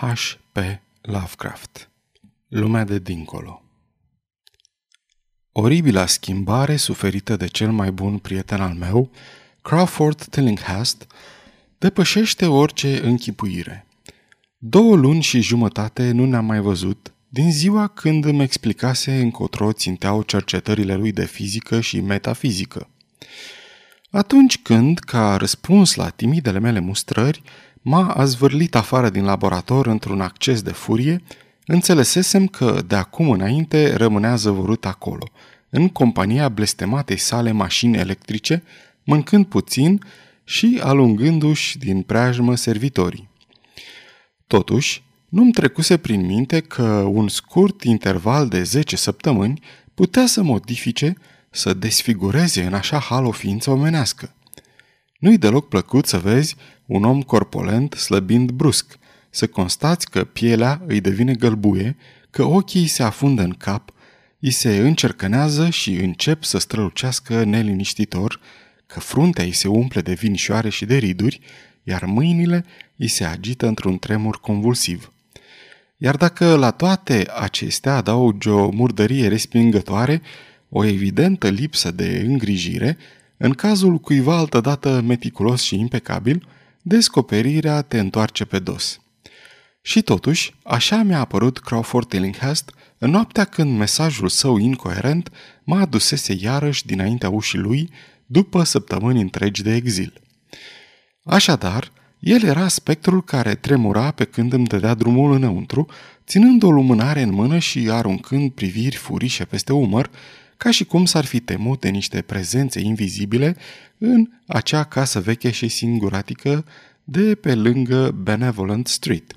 H.P. Lovecraft Lumea de dincolo Oribila schimbare suferită de cel mai bun prieten al meu, Crawford Tillinghast, depășește orice închipuire. Două luni și jumătate nu ne-am mai văzut, din ziua când îmi explicase încotro ținteau cercetările lui de fizică și metafizică. Atunci când, ca răspuns la timidele mele mustrări, m-a azvârlit afară din laborator într-un acces de furie, înțelesesem că de acum înainte rămânea zăvorât acolo, în compania blestematei sale mașini electrice, mâncând puțin și alungându-și din preajmă servitorii. Totuși, nu-mi trecuse prin minte că un scurt interval de 10 săptămâni putea să modifice, să desfigureze în așa hal o ființă omenească. Nu-i deloc plăcut să vezi un om corpolent slăbind brusc, să constați că pielea îi devine gălbuie, că ochii îi se afundă în cap, îi se încercănează și încep să strălucească neliniștitor, că fruntea îi se umple de vinișoare și de riduri, iar mâinile îi se agită într-un tremur convulsiv. Iar dacă la toate acestea adaugi o murdărie respingătoare, o evidentă lipsă de îngrijire, în cazul cuiva altădată meticulos și impecabil, descoperirea te întoarce pe dos. Și totuși, așa mi-a apărut Crawford Tillinghast în noaptea când mesajul său incoerent mă adusese iarăși dinaintea ușii lui după săptămâni întregi de exil. Așadar, el era spectrul care tremura pe când îmi dădea drumul înăuntru, ținând o lumânare în mână și aruncând priviri furișe peste umăr, ca și cum s-ar fi temut de niște prezențe invizibile în acea casă veche și singuratică de pe lângă Benevolent Street.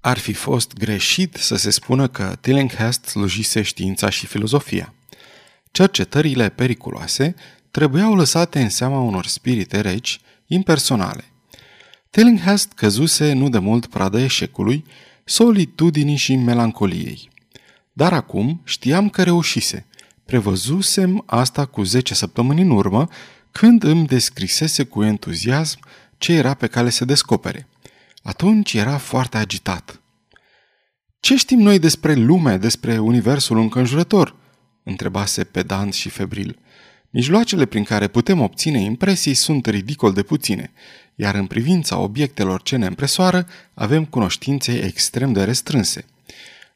Ar fi fost greșit să se spună că Tillinghast slujise știința și filozofia. Cercetările periculoase trebuiau lăsate în seama unor spirite reci, impersonale. Tillinghast căzuse nu de mult pradă eșecului, solitudinii și melancoliei. Dar acum știam că reușise. Prevăzusem asta cu 10 săptămâni în urmă, când îmi descrisese cu entuziasm ce era pe cale să descopere. Atunci era foarte agitat. Ce știm noi despre lume, despre universul înconjurător?" întrebase pedant și febril. Mijloacele prin care putem obține impresii sunt ridicol de puține, iar în privința obiectelor ce ne împresoară avem cunoștințe extrem de restrânse.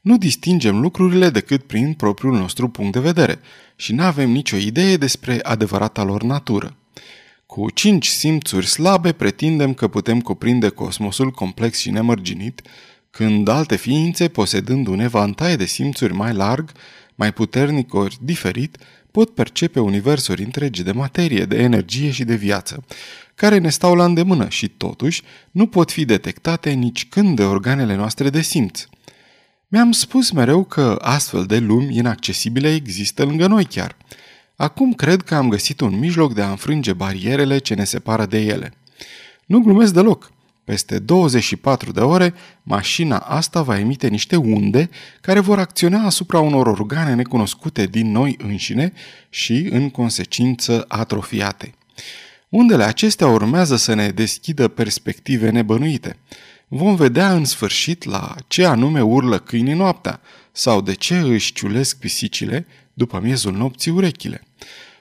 Nu distingem lucrurile decât prin propriul nostru punct de vedere și nu avem nicio idee despre adevărata lor natură. Cu cinci simțuri slabe pretindem că putem cuprinde cosmosul complex și nemărginit, când alte ființe, posedând un evantai de simțuri mai larg, mai puternic ori diferit, pot percepe universuri întregi de materie, de energie și de viață, care ne stau la îndemână și totuși nu pot fi detectate nici când de organele noastre de simț. Mi-am spus mereu că astfel de lumi inaccesibile există lângă noi chiar. Acum cred că am găsit un mijloc de a înfrânge barierele ce ne separă de ele. Nu glumesc deloc. Peste 24 de ore, mașina asta va emite niște unde care vor acționa asupra unor organe necunoscute din noi înșine și, în consecință, atrofiate. Undele acestea urmează să ne deschidă perspective nebănuite. Vom vedea în sfârșit la ce anume urlă câinii noaptea sau de ce își ciulesc pisicile după miezul nopții urechile.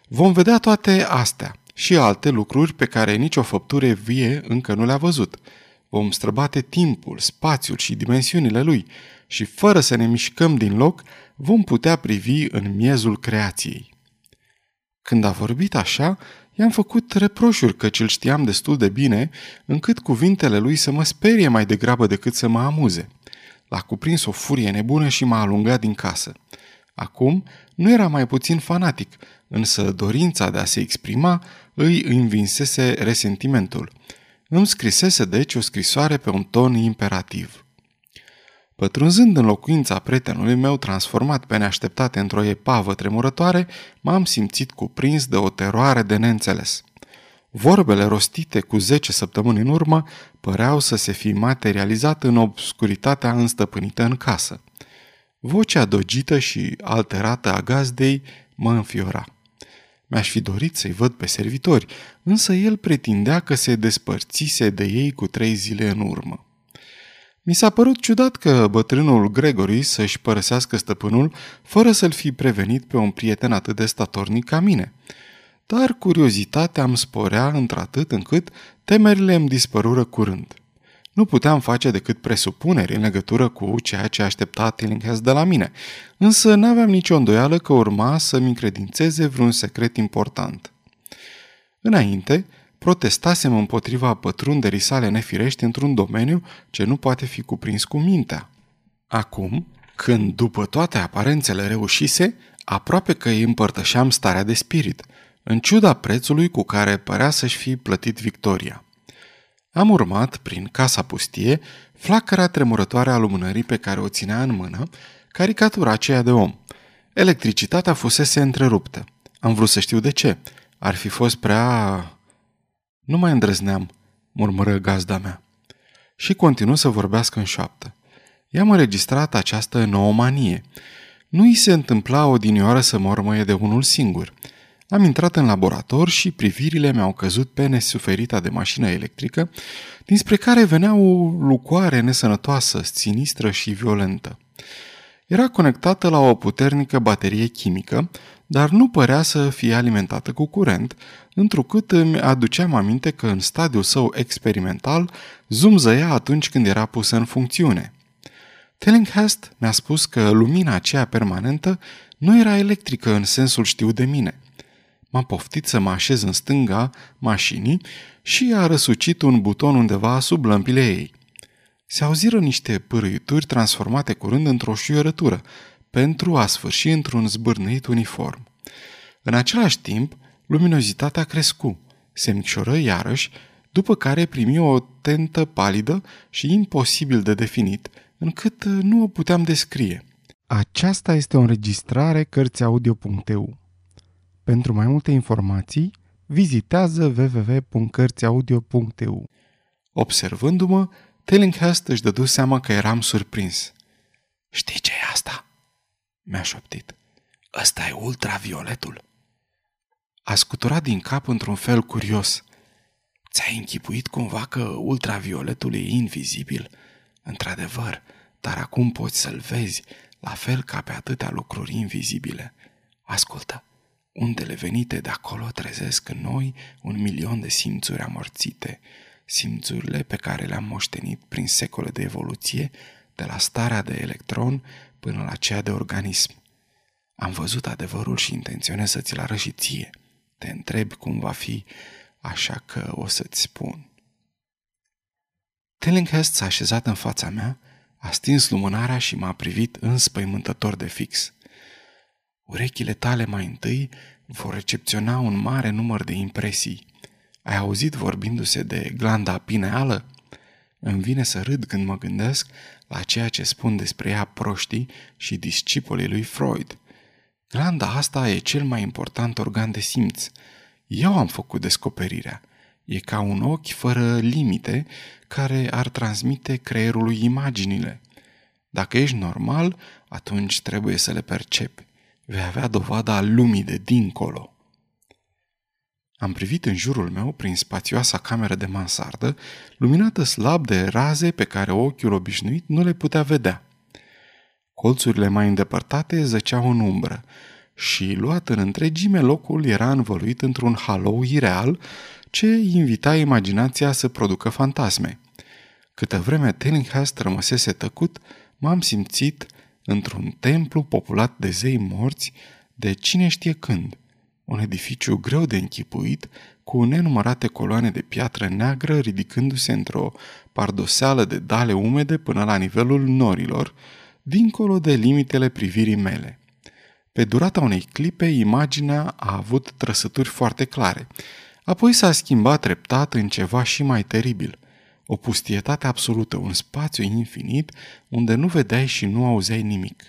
Vom vedea toate astea și alte lucruri pe care nicio făptură vie încă nu le-a văzut. Vom străbate timpul, spațiul și dimensiunile lui și fără să ne mișcăm din loc, vom putea privi în miezul creației. Când a vorbit așa, i-am făcut reproșuri că îl știam destul de bine, încât cuvintele lui să mă sperie mai degrabă decât să mă amuze. L-a cuprins o furie nebună și m-a alungat din casă. Acum nu era mai puțin fanatic, însă dorința de a se exprima îi învinsese resentimentul. Îmi scrisese deci o scrisoare pe un ton imperativ. Pătrunzând în locuința prietenului meu transformat pe neașteptate într-o epavă tremurătoare, m-am simțit cuprins de o teroare de neînțeles. Vorbele rostite cu zece săptămâni în urmă păreau să se fi materializat în obscuritatea înstăpânită în casă. Vocea dogită și alterată a gazdei mă înfiora. Mi-aș fi dorit să-i văd pe servitori, însă el pretindea că se despărțise de ei cu trei zile în urmă. Mi s-a părut ciudat că bătrânul Gregory să-și părăsească stăpânul fără să-l fi prevenit pe un prieten atât de statornic ca mine. Dar curiozitatea îmi sporea într-atât încât temerile îmi dispărură curând. Nu puteam face decât presupuneri în legătură cu ceea ce aștepta Tillinghast de la mine, însă n-aveam nicio îndoială că urma să-mi încredințeze vreun secret important. Înainte, protestasem împotriva pătrunderii sale nefirești într-un domeniu ce nu poate fi cuprins cu mintea. Acum, când după toate aparențele reușise, aproape că îi împărtășeam starea de spirit, în ciuda prețului cu care părea să-și fi plătit victoria. Am urmat, prin casa pustie, flacăra tremurătoare a lumânării pe care o ținea în mână, caricatura aceea de om. Electricitatea fusese întreruptă. Am vrut să știu de ce. Ar fi fost prea... Nu mai îndrăzneam, murmură gazda mea. Și continu să vorbească în șoaptă. I-am înregistrat această nouă manie. Nu îi se întâmpla odinioară să mormăie de unul singur – am intrat în laborator și privirile mi-au căzut pe nesuferita de mașină electrică, dinspre care venea o lucoare nesănătoasă, sinistră și violentă. Era conectată la o puternică baterie chimică, dar nu părea să fie alimentată cu curent, întrucât îmi aduceam aminte că în stadiul său experimental zumzăia atunci când era pusă în funcțiune. Tellinghast mi-a spus că lumina aceea permanentă nu era electrică în sensul știu de mine – M-a poftit să mă așez în stânga mașinii și a răsucit un buton undeva sub lămpile ei. Se auziră niște pârâituri transformate curând într-o șuierătură, pentru a sfârși într-un zbârnăit uniform. În același timp, luminozitatea crescu, se micșoră iarăși, după care primi o tentă palidă și imposibil de definit, încât nu o puteam descrie. Aceasta este o înregistrare Cărțiaudio.eu. Pentru mai multe informații, vizitează www.cărțiaudio.eu. Observându-mă, Tillinghast își dădu seama că eram surprins. Știi ce e asta?" Mi-a șoptit. Ăsta e ultravioletul." A scuturat din cap într-un fel curios. Ți-ai închipuit cumva că ultravioletul e invizibil? Într-adevăr, dar acum poți să-l vezi, la fel ca pe atâtea lucruri invizibile. Ascultă, Undele venite de acolo trezesc în noi un milion de simțuri amorțite, simțurile pe care le-am moștenit prin secole de evoluție, de la starea de electron până la cea de organism. Am văzut adevărul și intenționez să ți-l arăt și ție. Te întrebi cum va fi, așa că o să-ți spun. Tillinghast s-a așezat în fața mea, a stins lumânarea și m-a privit înspăimântător de fix – Urechile tale mai întâi vor recepționa un mare număr de impresii. Ai auzit vorbindu-se de glanda pineală? Îmi vine să râd când mă gândesc la ceea ce spun despre ea proștii și discipolii lui Freud. Glanda asta e cel mai important organ de simț. Eu am făcut descoperirea. E ca un ochi fără limite care ar transmite creierului imaginile. Dacă ești normal, atunci trebuie să le percepi vei avea dovada lumii de dincolo. Am privit în jurul meu prin spațioasa cameră de mansardă, luminată slab de raze pe care ochiul obișnuit nu le putea vedea. Colțurile mai îndepărtate zăceau în umbră și, luat în întregime, locul era învăluit într-un halou ireal ce invita imaginația să producă fantasme. Câtă vreme Tillinghast rămăsese tăcut, m-am simțit într-un templu populat de zei morți de cine știe când. Un edificiu greu de închipuit, cu nenumărate coloane de piatră neagră ridicându-se într-o pardoseală de dale umede până la nivelul norilor, dincolo de limitele privirii mele. Pe durata unei clipe, imaginea a avut trăsături foarte clare. Apoi s-a schimbat treptat în ceva și mai teribil – o pustietate absolută, un spațiu infinit unde nu vedeai și nu auzeai nimic.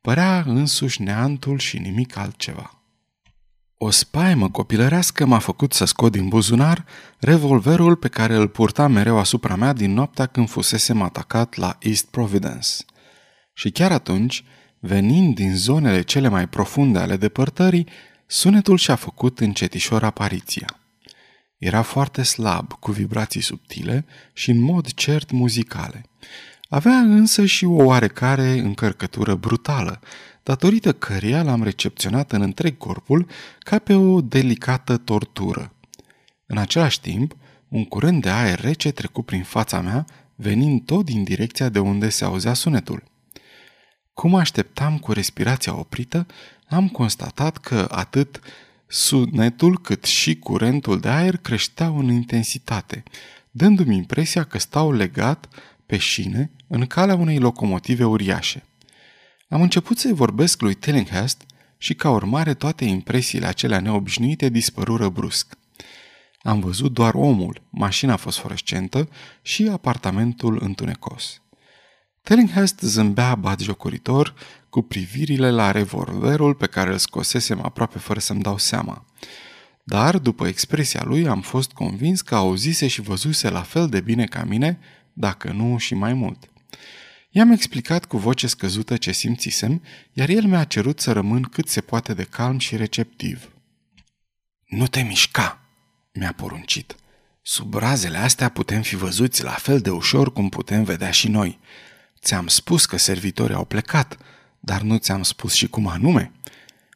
Părea însuși neantul și nimic altceva. O spaimă copilărească m-a făcut să scot din buzunar revolverul pe care îl purta mereu asupra mea din noaptea când fusesem atacat la East Providence. Și chiar atunci, venind din zonele cele mai profunde ale depărtării, sunetul și-a făcut încetișor apariția. Era foarte slab, cu vibrații subtile și în mod cert muzicale. Avea însă și o oarecare încărcătură brutală, datorită căreia l-am recepționat în întreg corpul ca pe o delicată tortură. În același timp, un curent de aer rece trecu prin fața mea, venind tot din direcția de unde se auzea sunetul. Cum așteptam cu respirația oprită, am constatat că atât sunetul cât și curentul de aer creșteau în intensitate, dându-mi impresia că stau legat pe șine în calea unei locomotive uriașe. Am început să-i vorbesc lui Tillinghast și ca urmare toate impresiile acelea neobișnuite dispărură brusc. Am văzut doar omul, mașina fosforescentă și apartamentul întunecos. Tillinghast zâmbea batjocoritor cu privirile la revolverul pe care îl scosesem aproape fără să-mi dau seama. Dar, după expresia lui, am fost convins că auzise și văzuse la fel de bine ca mine, dacă nu și mai mult. I-am explicat cu voce scăzută ce simțisem, iar el mi-a cerut să rămân cât se poate de calm și receptiv. Nu te mișca!" mi-a poruncit. Sub razele astea putem fi văzuți la fel de ușor cum putem vedea și noi. Ți-am spus că servitorii au plecat, dar nu ți-am spus și cum anume.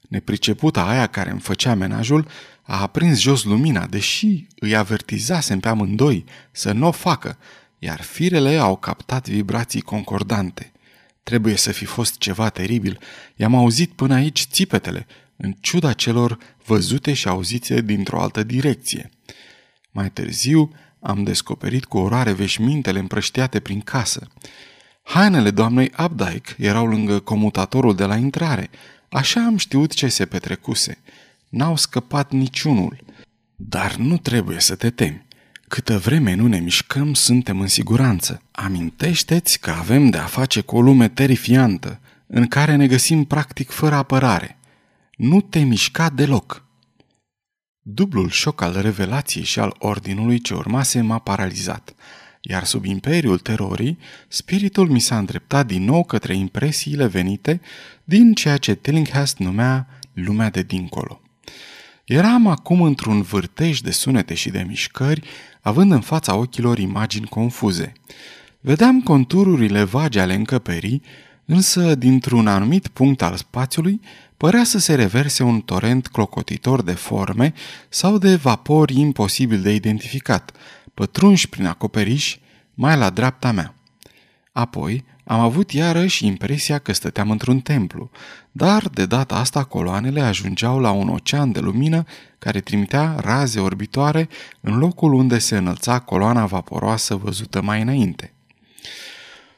Nepriceputa aia care îmi făcea menajul a aprins jos lumina, deși îi avertizasem pe amândoi să nu o facă, iar firele au captat vibrații concordante. Trebuie să fi fost ceva teribil. I-am auzit până aici țipetele, în ciuda celor văzute și auzite dintr-o altă direcție. Mai târziu am descoperit cu orare veșmintele împrăștiate prin casă. Hainele doamnei Updike erau lângă comutatorul de la intrare. Așa am știut ce se petrecuse. N-au scăpat niciunul. Dar nu trebuie să te temi. Câtă vreme nu ne mișcăm, suntem în siguranță. Amintește-ți că avem de a face cu o lume terifiantă, în care ne găsim practic fără apărare. Nu te mișca deloc. Dublul șoc al revelației și al ordinului ce urmase m-a paralizat, iar sub imperiul terorii, spiritul mi s-a îndreptat din nou către impresiile venite din ceea ce Tillinghast numea lumea de dincolo. Eram acum într-un vârtej de sunete și de mișcări, având în fața ochilor imagini confuze. Vedeam contururile vagi ale încăperii, însă dintr-un anumit punct al spațiului părea să se reverse un torent clocotitor de forme sau de vapori imposibil de identificat, pătrunși prin acoperiș mai la dreapta mea. Apoi am avut iarăși impresia că stăteam într-un templu, dar de data asta coloanele ajungeau la un ocean de lumină care trimitea raze orbitoare în locul unde se înălța coloana vaporoasă văzută mai înainte.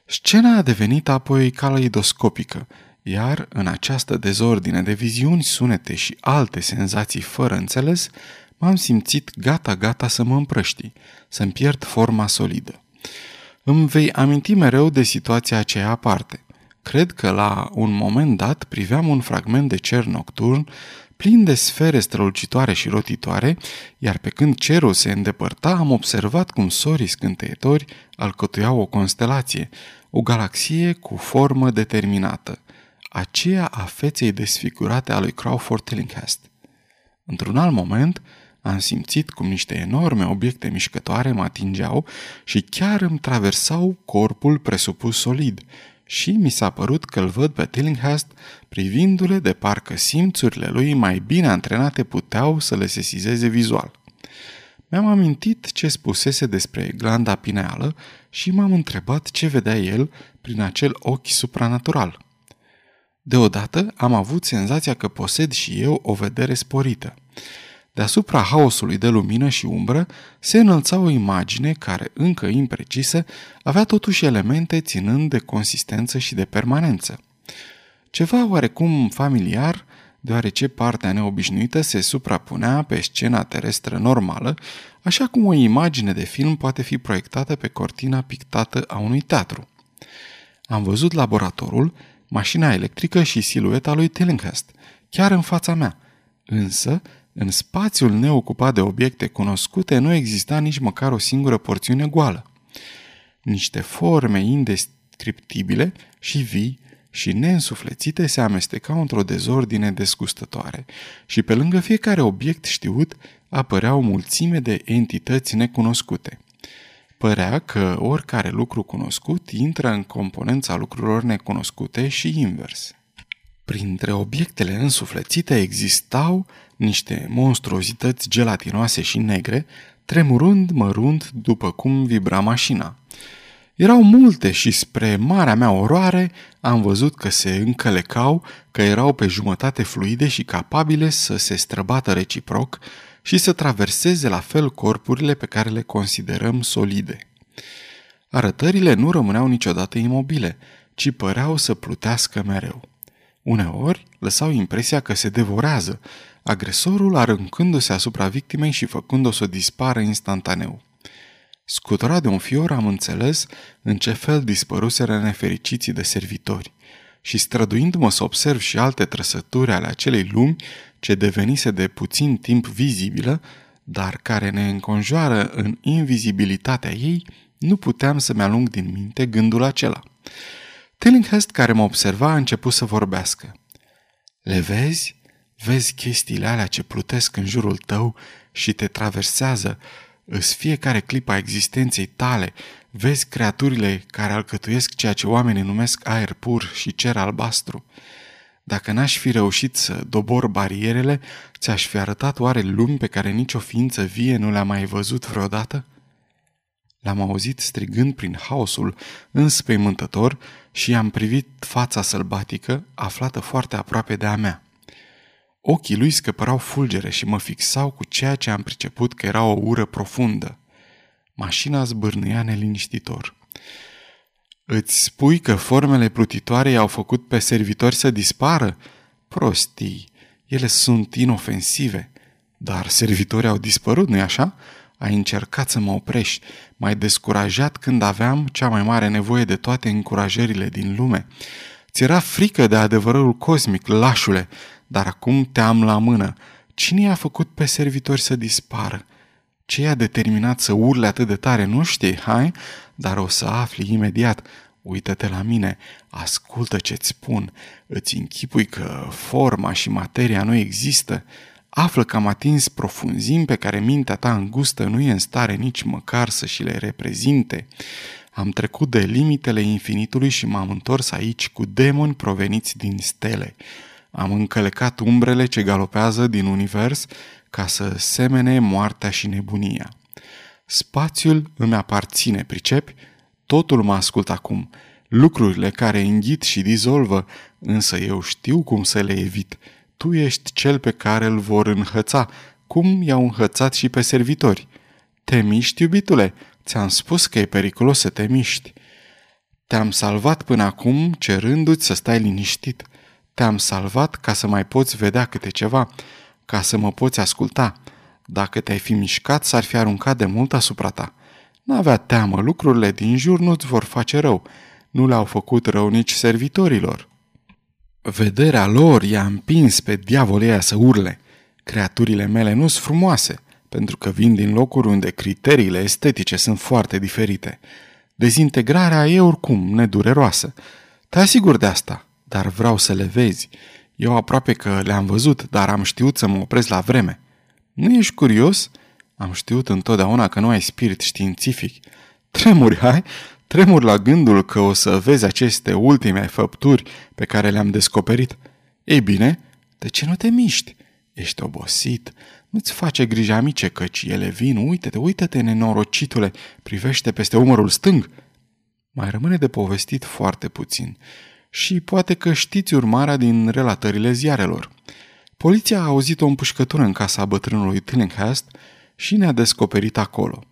Scena a devenit apoi caleidoscopică, iar în această dezordine de viziuni, sunete și alte senzații fără înțeles, m-am simțit gata-gata să mă împrăști, să-mi pierd forma solidă. Îmi vei aminti mereu de situația aceea aparte. Cred că la un moment dat priveam un fragment de cer nocturn plin de sfere strălucitoare și rotitoare, iar pe când cerul se îndepărta, am observat cum sorii scânteitori alcătuiau o constelație, o galaxie cu formă determinată, aceea a feței desfigurate a lui Crawford Tillinghast. Într-un alt moment, am simțit cum niște enorme obiecte mișcătoare mă atingeau și chiar îmi traversau corpul presupus solid și mi s-a părut că îl văd pe Tillinghast privindu-le de parcă simțurile lui mai bine antrenate puteau să le sesizeze vizual. Mi-am amintit ce spusese despre glanda pineală și m-am întrebat ce vedea el prin acel ochi supranatural. Deodată am avut senzația că posed și eu o vedere sporită. Deasupra haosului de lumină și umbră se înălța o imagine care, încă imprecisă, avea totuși elemente ținând de consistență și de permanență. Ceva oarecum familiar, deoarece partea neobișnuită se suprapunea pe scena terestră normală, așa cum o imagine de film poate fi proiectată pe cortina pictată a unui teatru. Am văzut laboratorul, mașina electrică și silueta lui Tillinghast, chiar în fața mea, însă în spațiul neocupat de obiecte cunoscute nu exista nici măcar o singură porțiune goală. Niște forme indescriptibile și vii și neînsuflețite se amestecau într-o dezordine desgustătoare și pe lângă fiecare obiect știut apăreau mulțime de entități necunoscute. Părea că oricare lucru cunoscut intră în componența lucrurilor necunoscute și invers. Printre obiectele însuflețite existau niște monstruozități gelatinoase și negre, tremurând mărunt după cum vibra mașina. Erau multe și spre marea mea oroare am văzut că se încălecau, că erau pe jumătate fluide și capabile să se străbată reciproc și să traverseze la fel corpurile pe care le considerăm solide. Arătările nu rămâneau niciodată imobile, ci păreau să plutească mereu. Uneori lăsau impresia că se devorează, agresorul aruncându-se asupra victimei și făcându-o să dispară instantaneu. Scuturat de un fior am înțeles în ce fel dispăruseră nefericiții de servitori și străduindu-mă să observ și alte trăsături ale acelei lumi ce devenise de puțin timp vizibilă, dar care ne înconjoară în invizibilitatea ei, nu puteam să-mi alung din minte gândul acela. Tillinghast, care mă observa, a început să vorbească. Le vezi? Vezi chestiile alea ce plutesc în jurul tău și te traversează, îs fiecare clip a existenței tale, vezi creaturile care alcătuiesc ceea ce oamenii numesc aer pur și cer albastru. Dacă n-aș fi reușit să dobor barierele, ți-aș fi arătat oare lumi pe care nicio ființă vie nu le-a mai văzut vreodată? L-am auzit strigând prin haosul înspăimântător și am privit fața sălbatică, aflată foarte aproape de a mea. Ochii lui scăpărau fulgere și mă fixau cu ceea ce am priceput că era o ură profundă. Mașina zbârnâia neliniștitor. Îți spui că formele plutitoare i-au făcut pe servitori să dispară? Prostii, ele sunt inofensive. Dar servitorii au dispărut, nu-i așa? Ai încercat să mă oprești, mai descurajat când aveam cea mai mare nevoie de toate încurajările din lume. Ți era frică de adevărul cosmic, lașule, dar acum te am la mână. Cine i-a făcut pe servitori să dispară? Ce i-a determinat să urle atât de tare, nu știi, hai? Dar o să afli imediat. Uită-te la mine, ascultă ce-ți spun, îți închipui că forma și materia nu există, află că am atins profunzimi pe care mintea ta îngustă nu e în stare nici măcar să și le reprezinte. Am trecut de limitele infinitului și m-am întors aici cu demoni proveniți din stele. Am încălecat umbrele ce galopează din univers ca să semene moartea și nebunia. Spațiul îmi aparține, pricepi? Totul mă ascult acum. Lucrurile care înghit și dizolvă, însă eu știu cum să le evit. Tu ești cel pe care îl vor înhăța, cum i-au înhățat și pe servitori. Te miști, iubitule? Ți-am spus că e periculos să te miști. Te-am salvat până acum cerându-ți să stai liniștit. Te-am salvat ca să mai poți vedea câte ceva, ca să mă poți asculta. Dacă te-ai fi mișcat, s-ar fi aruncat de mult asupra ta. N-avea teamă, lucrurile din jur nu-ți vor face rău. Nu le-au făcut rău nici servitorilor. Vederea lor i-a împins pe diavolia să urle. Creaturile mele nu sunt frumoase, pentru că vin din locuri unde criteriile estetice sunt foarte diferite. Dezintegrarea e oricum nedureroasă. Te asigur de asta dar vreau să le vezi. Eu aproape că le-am văzut, dar am știut să mă opresc la vreme. Nu ești curios? Am știut întotdeauna că nu ai spirit științific. Tremuri, hai? Tremuri la gândul că o să vezi aceste ultime făpturi pe care le-am descoperit. Ei bine, de ce nu te miști? Ești obosit. Nu-ți face griji amice, căci ele vin. Uită-te, uită-te, nenorocitule. Privește peste umărul stâng. Mai rămâne de povestit foarte puțin și poate că știți urmarea din relatările ziarelor. Poliția a auzit o împușcătură în casa bătrânului Tillinghast și ne-a descoperit acolo.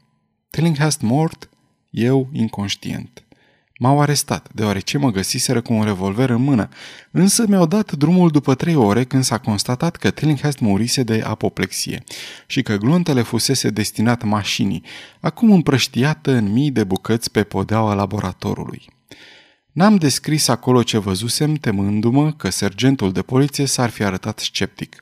Tillinghast mort, eu inconștient. M-au arestat, deoarece mă găsiseră cu un revolver în mână, însă mi-au dat drumul după trei ore când s-a constatat că Tillinghast murise de apoplexie și că glontele fusese destinat mașinii, acum împrăștiată în mii de bucăți pe podeaua laboratorului. N-am descris acolo ce văzusem, temându-mă că sergentul de poliție s-ar fi arătat sceptic.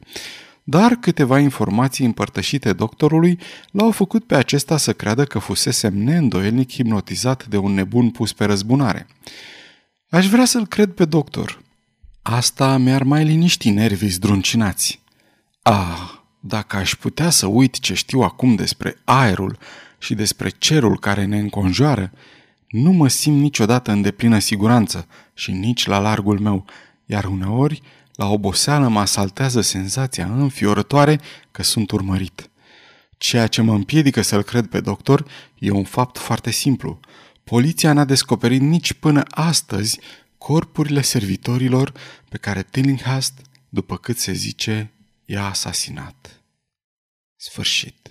Dar câteva informații împărtășite doctorului l-au făcut pe acesta să creadă că fusesem neîndoielnic hipnotizat de un nebun pus pe răzbunare. Aș vrea să-l cred pe doctor. Asta mi-ar mai liniști nervii zdruncinați. Ah, dacă aș putea să uit ce știu acum despre aerul și despre cerul care ne înconjoară, nu mă simt niciodată în deplină siguranță și nici la largul meu, iar uneori, la oboseală mă asaltează senzația înfiorătoare că sunt urmărit. Ceea ce mă împiedică să-l cred pe doctor e un fapt foarte simplu. Poliția n-a descoperit nici până astăzi corpurile servitorilor pe care Tillinghast, după cât se zice, i-a asasinat. Sfârșit.